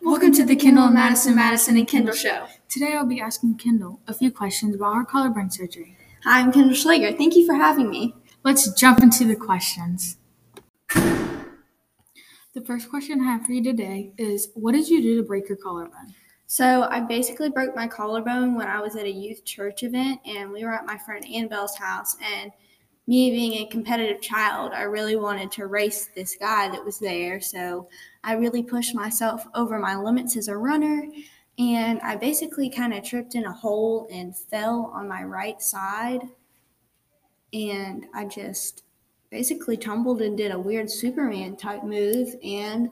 Welcome to the Kendall and Madison, Madison and Kendall show. Today I'll be asking Kendall a few questions about her collarbone surgery. Hi, I'm Kendall Schlager. Thank you for having me. Let's jump into the questions. The first question I have for you today is What did you do to break your collarbone? So, I basically broke my collarbone when I was at a youth church event, and we were at my friend Annabelle's house. And me being a competitive child, I really wanted to race this guy that was there. So, I really pushed myself over my limits as a runner. And I basically kind of tripped in a hole and fell on my right side. And I just basically tumbled and did a weird Superman type move. And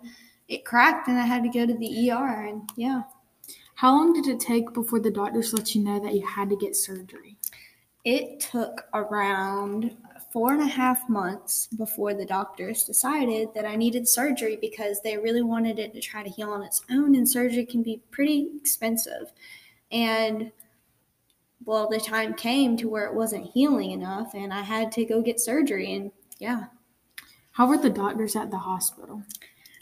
it cracked, and I had to go to the ER. And yeah. How long did it take before the doctors let you know that you had to get surgery? It took around four and a half months before the doctors decided that I needed surgery because they really wanted it to try to heal on its own, and surgery can be pretty expensive. And well, the time came to where it wasn't healing enough, and I had to go get surgery. And yeah. How were the doctors at the hospital?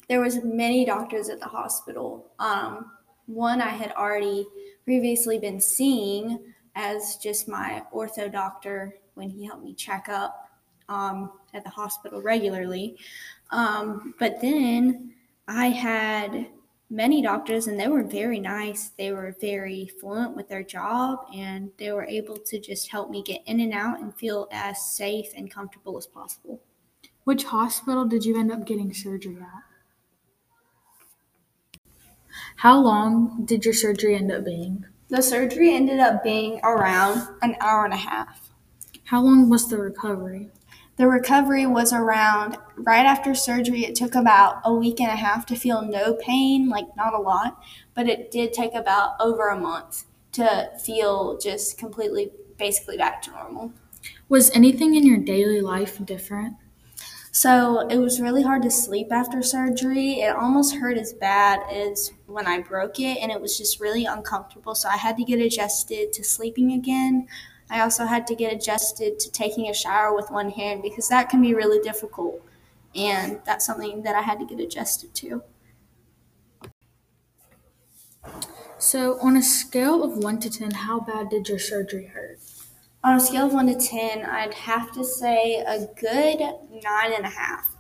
There was many doctors at the hospital. Um, one I had already previously been seeing as just my ortho doctor when he helped me check up um, at the hospital regularly. Um, but then I had many doctors, and they were very nice. They were very fluent with their job, and they were able to just help me get in and out and feel as safe and comfortable as possible. Which hospital did you end up getting surgery at? How long did your surgery end up being? The surgery ended up being around an hour and a half. How long was the recovery? The recovery was around right after surgery. It took about a week and a half to feel no pain, like not a lot, but it did take about over a month to feel just completely, basically back to normal. Was anything in your daily life different? So it was really hard to sleep after surgery. It almost hurt as bad as when I broke it, and it was just really uncomfortable. So I had to get adjusted to sleeping again. I also had to get adjusted to taking a shower with one hand because that can be really difficult. And that's something that I had to get adjusted to. So, on a scale of 1 to 10, how bad did your surgery hurt? On a scale of 1 to 10, I'd have to say a good 9.5.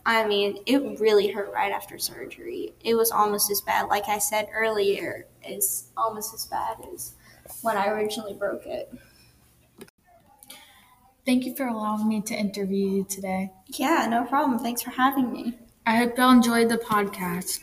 I mean, it really hurt right after surgery. It was almost as bad, like I said earlier, it's almost as bad as when I originally broke it. Thank you for allowing me to interview you today. Yeah, no problem. Thanks for having me. I hope y'all enjoyed the podcast.